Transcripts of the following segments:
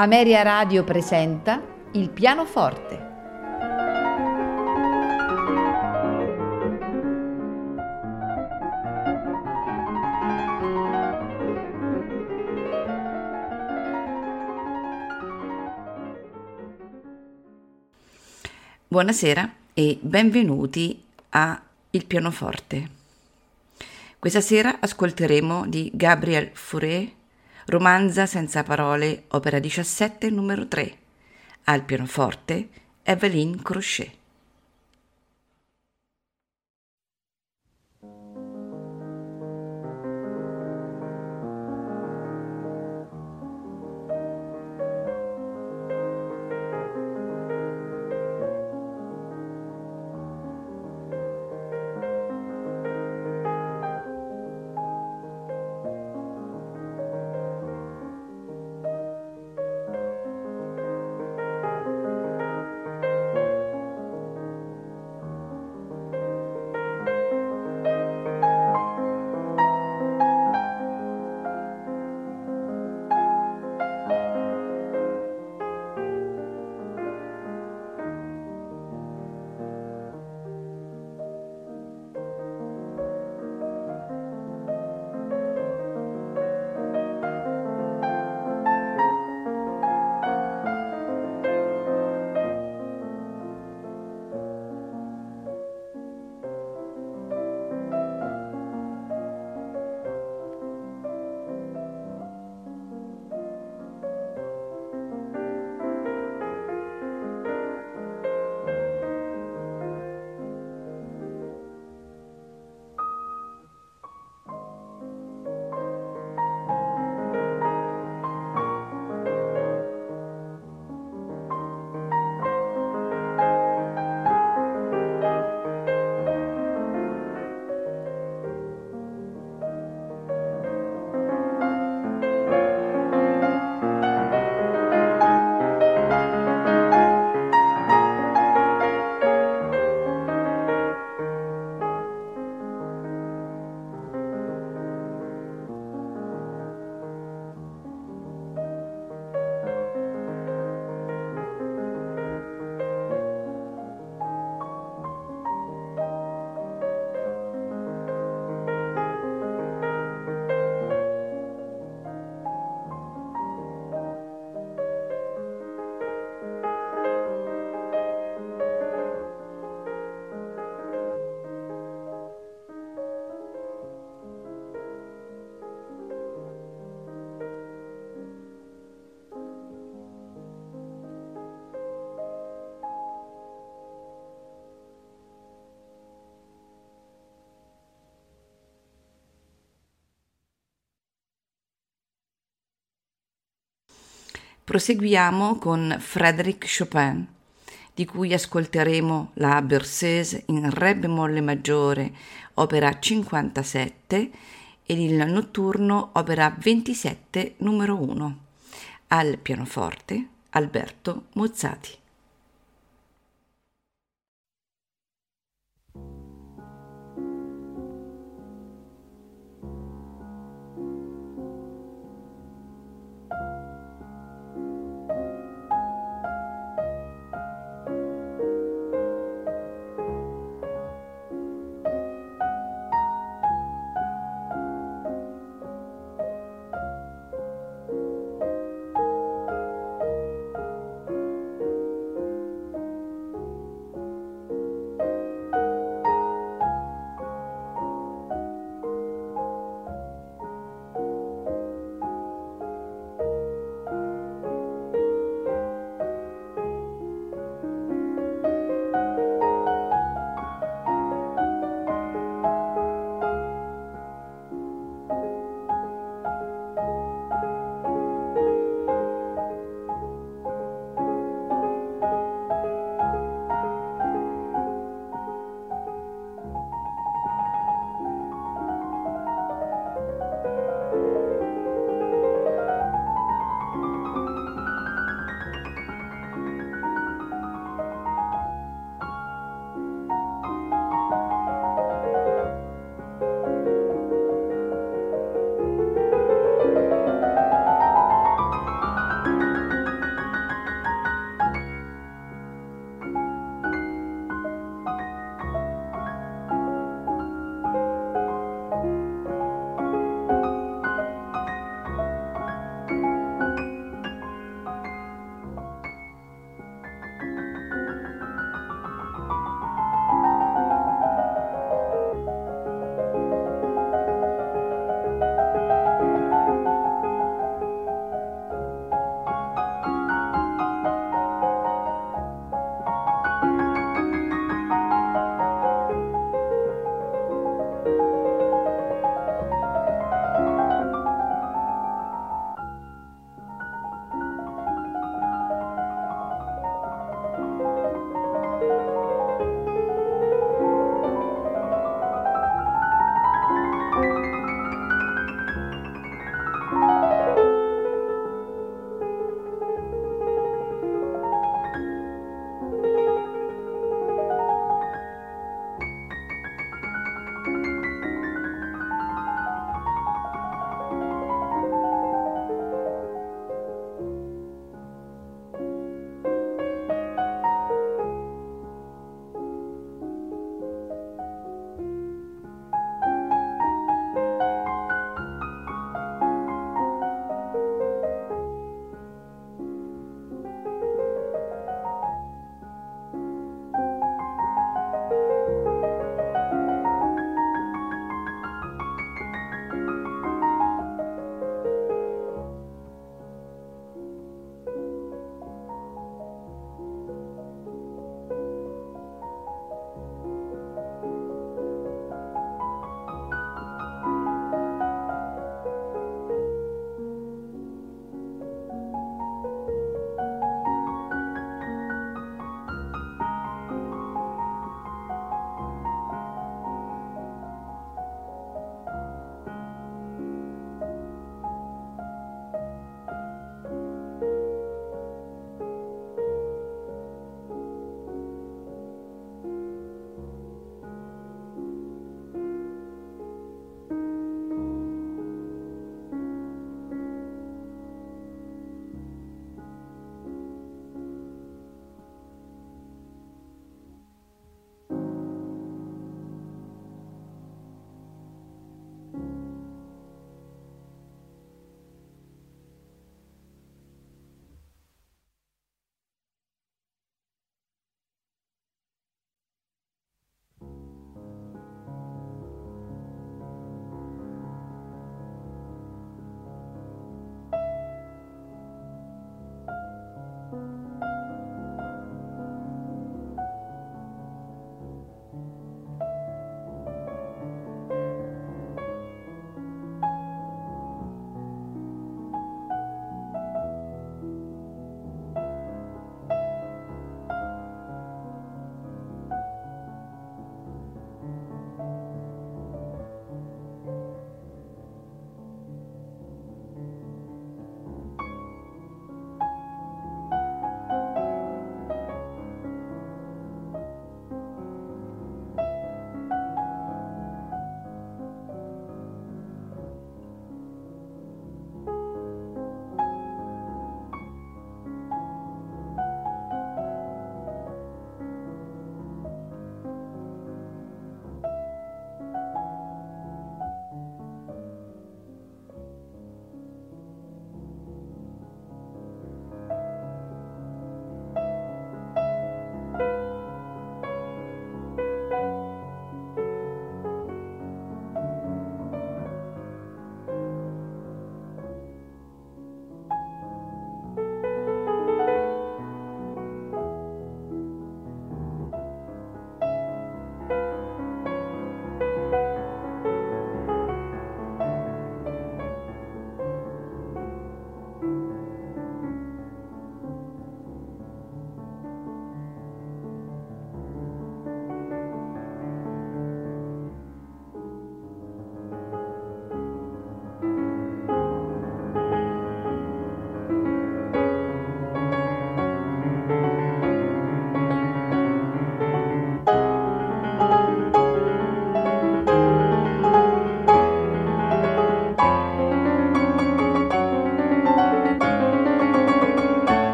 Ameria Radio presenta Il pianoforte. Buonasera e benvenuti a Il pianoforte. Questa sera ascolteremo di Gabriel Fauré Romanza senza parole, opera 17, numero 3. Al pianoforte, Evelyn Crochet. Proseguiamo con Frédéric Chopin, di cui ascolteremo la Berceuse in Re bemolle maggiore, opera 57, ed il notturno, opera 27, numero 1. Al pianoforte, Alberto Mozzati.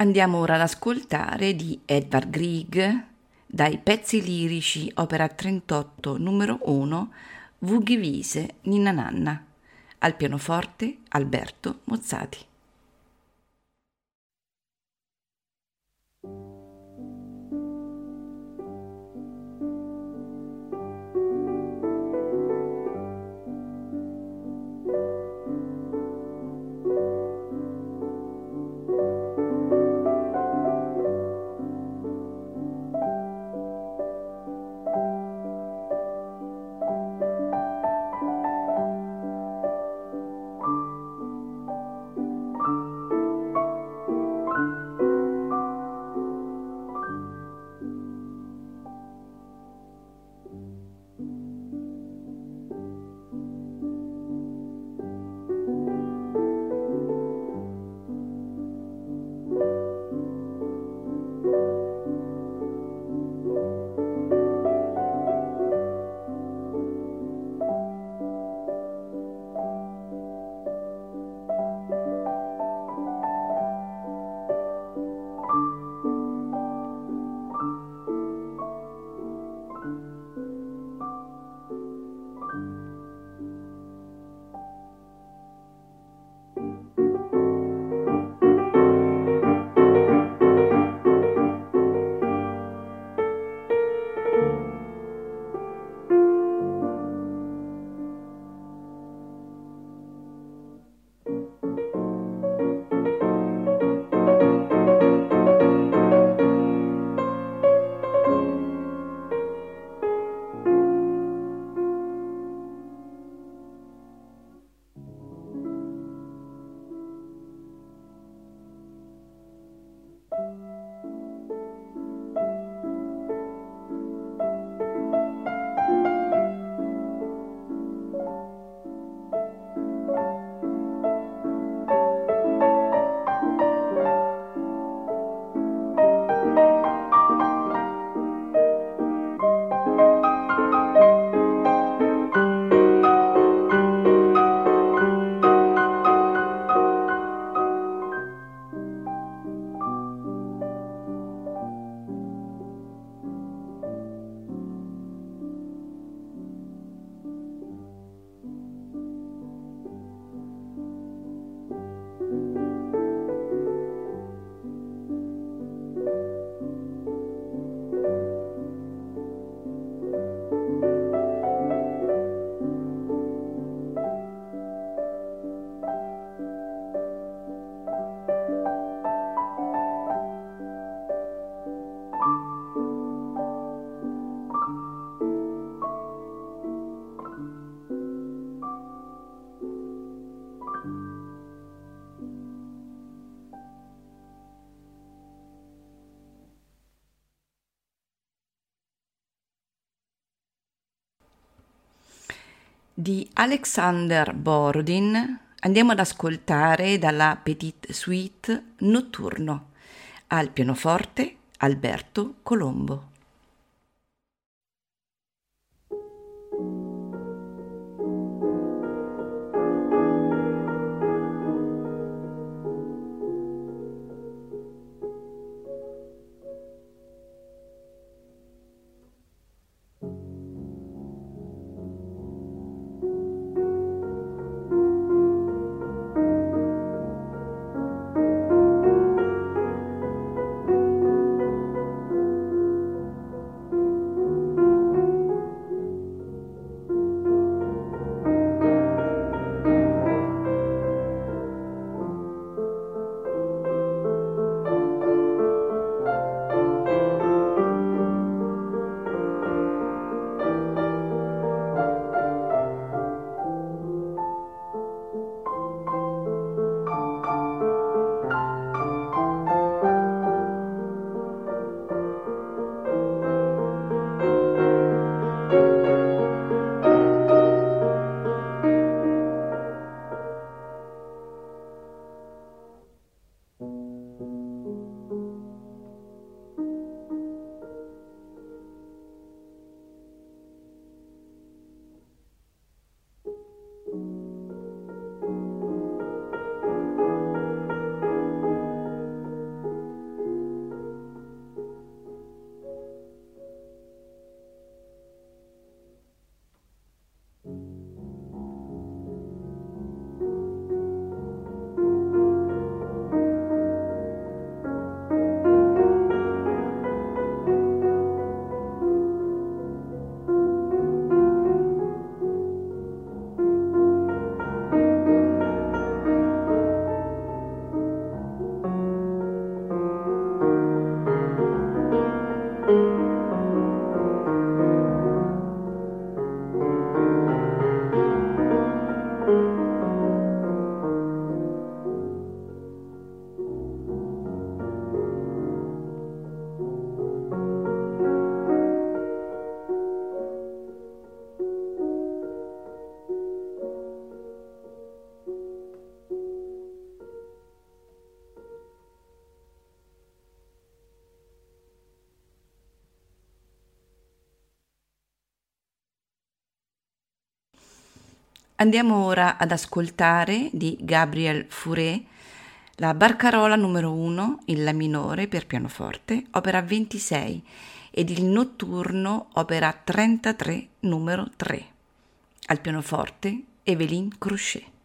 Andiamo ora ad ascoltare di Edvard Grieg dai pezzi lirici opera 38 numero 1 Vugivise Ninna Nanna al pianoforte Alberto Mozzati. Di Alexander Borodin andiamo ad ascoltare dalla Petite Suite Notturno al pianoforte Alberto Colombo. Andiamo ora ad ascoltare di Gabriel Fauré la Barcarola numero 1 in La minore per pianoforte, opera 26, ed il Notturno, opera 33, numero 3. Al pianoforte Evelyn Crochet.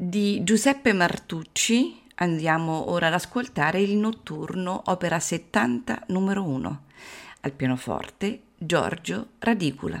Di Giuseppe Martucci andiamo ora ad ascoltare il notturno opera 70 numero 1 al pianoforte Giorgio Radicula.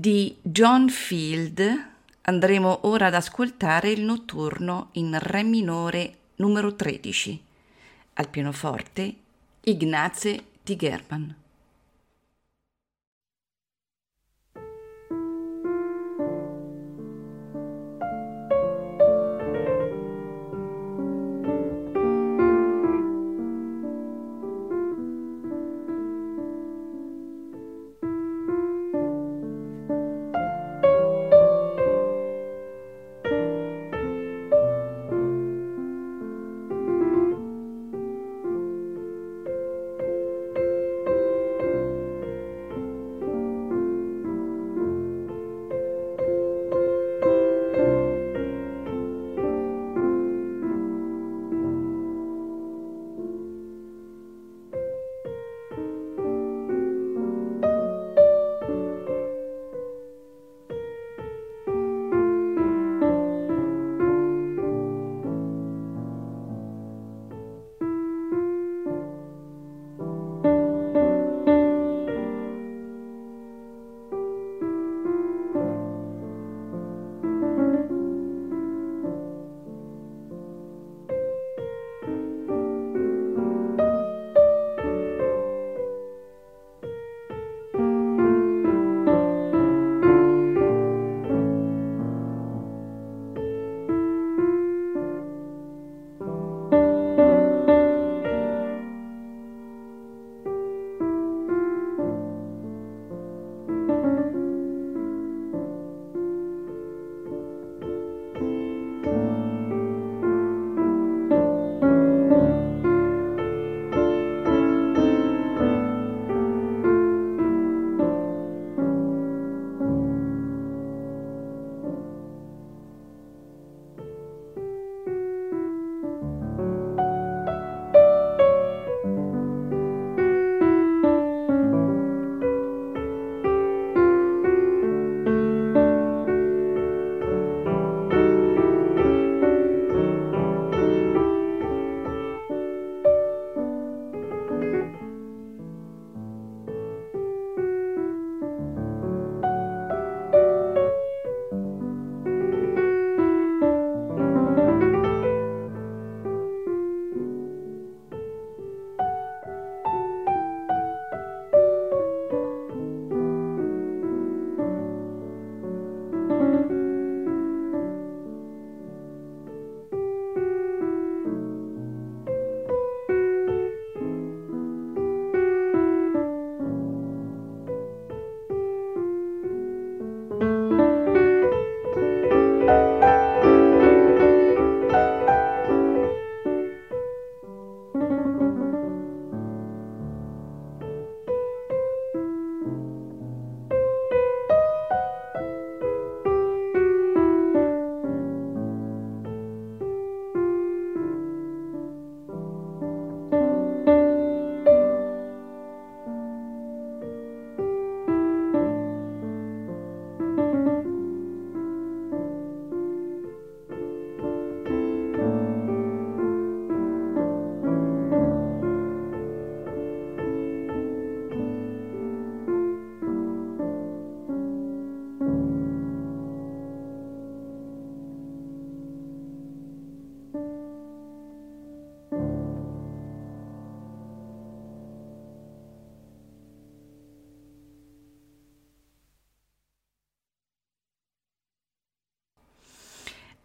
Di John Field andremo ora ad ascoltare il notturno in Re minore numero 13, al pianoforte Ignace Tigerman.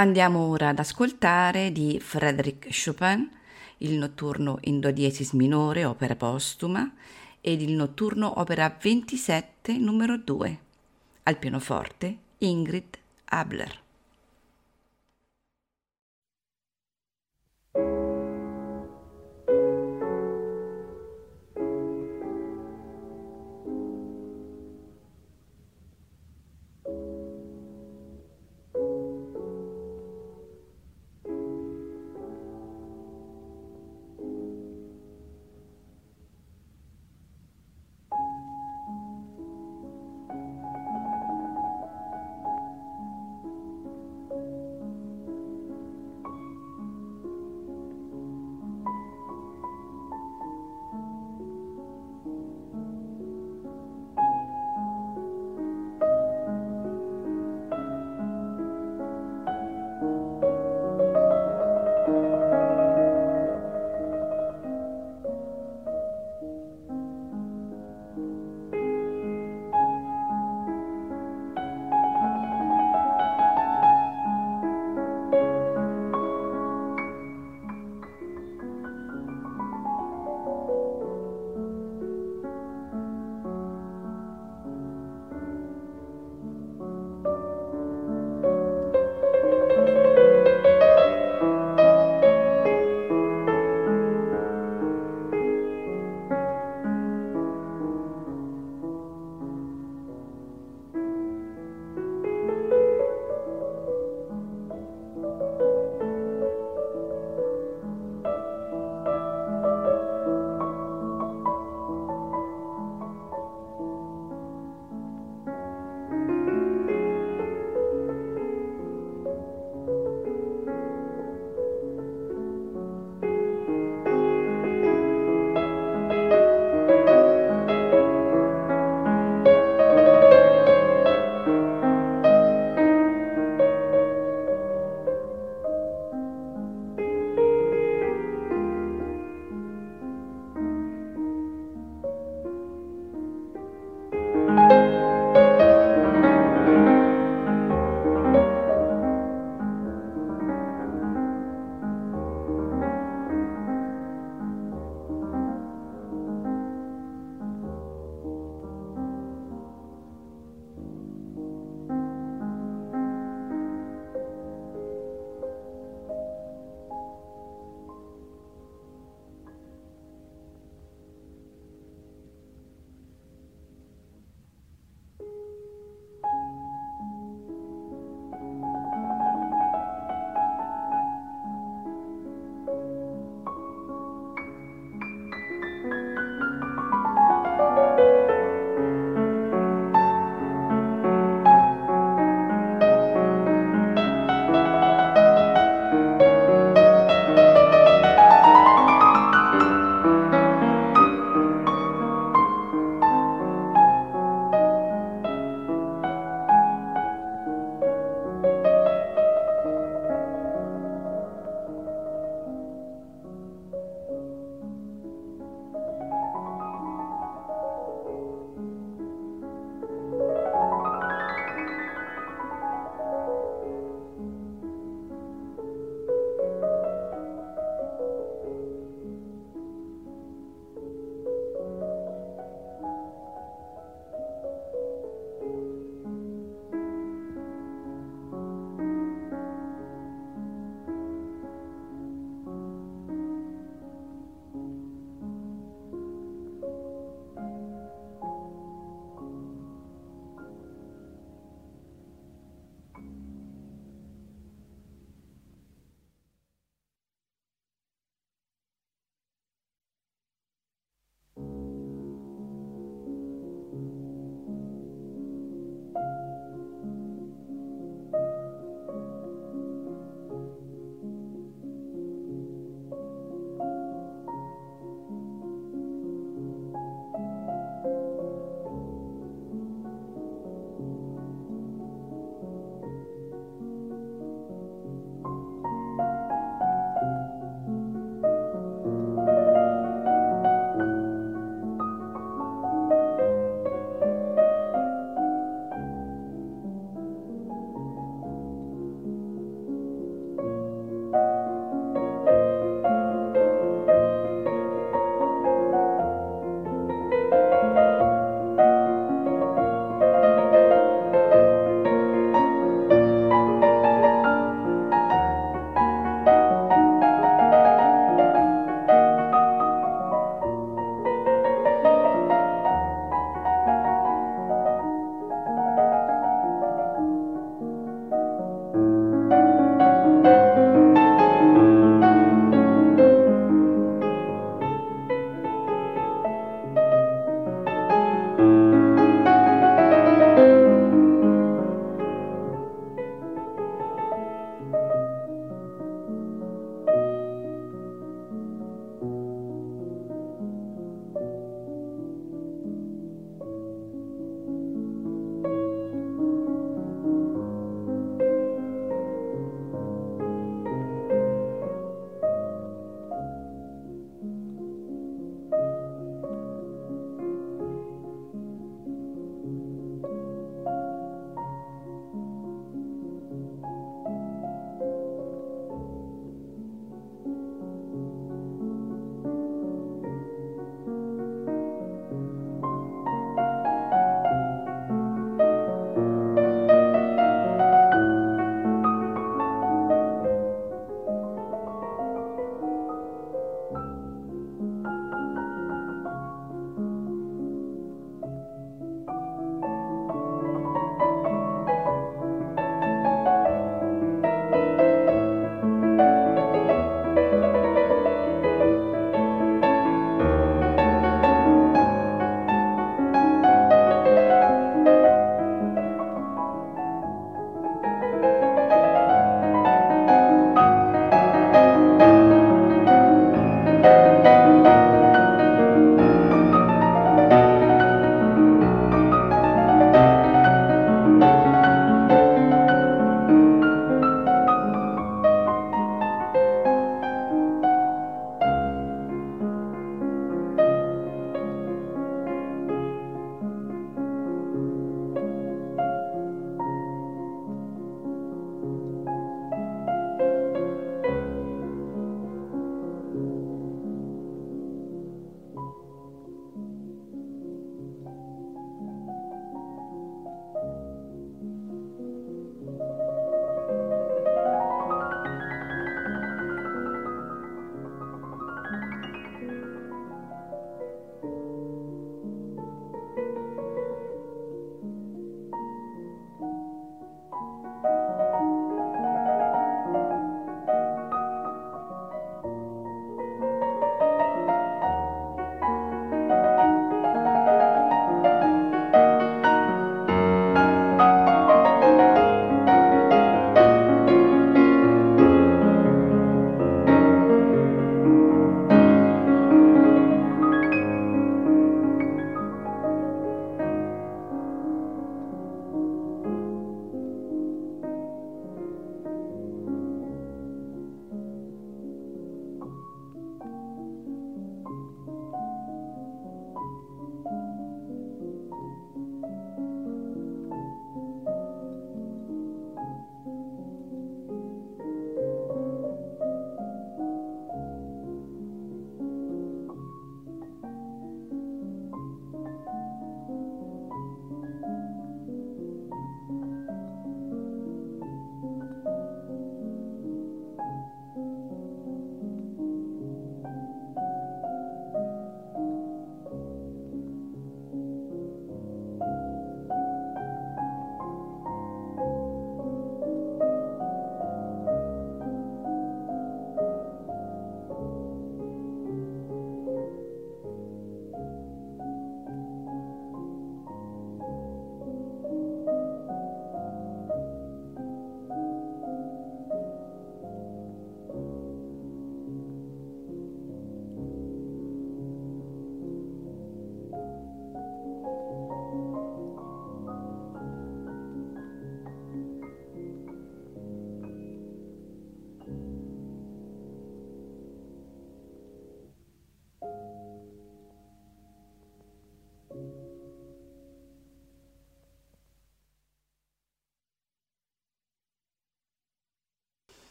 Andiamo ora ad ascoltare di Frédéric Chopin il notturno in do diesis minore, opera postuma, ed il notturno opera 27 numero 2. Al pianoforte Ingrid Abler.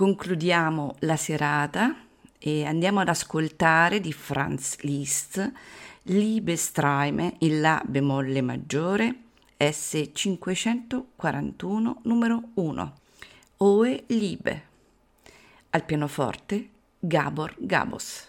Concludiamo la serata e andiamo ad ascoltare di Franz Liszt Liebestreime in La bemolle maggiore S541 numero 1 Oe Liebe al pianoforte Gabor Gabos.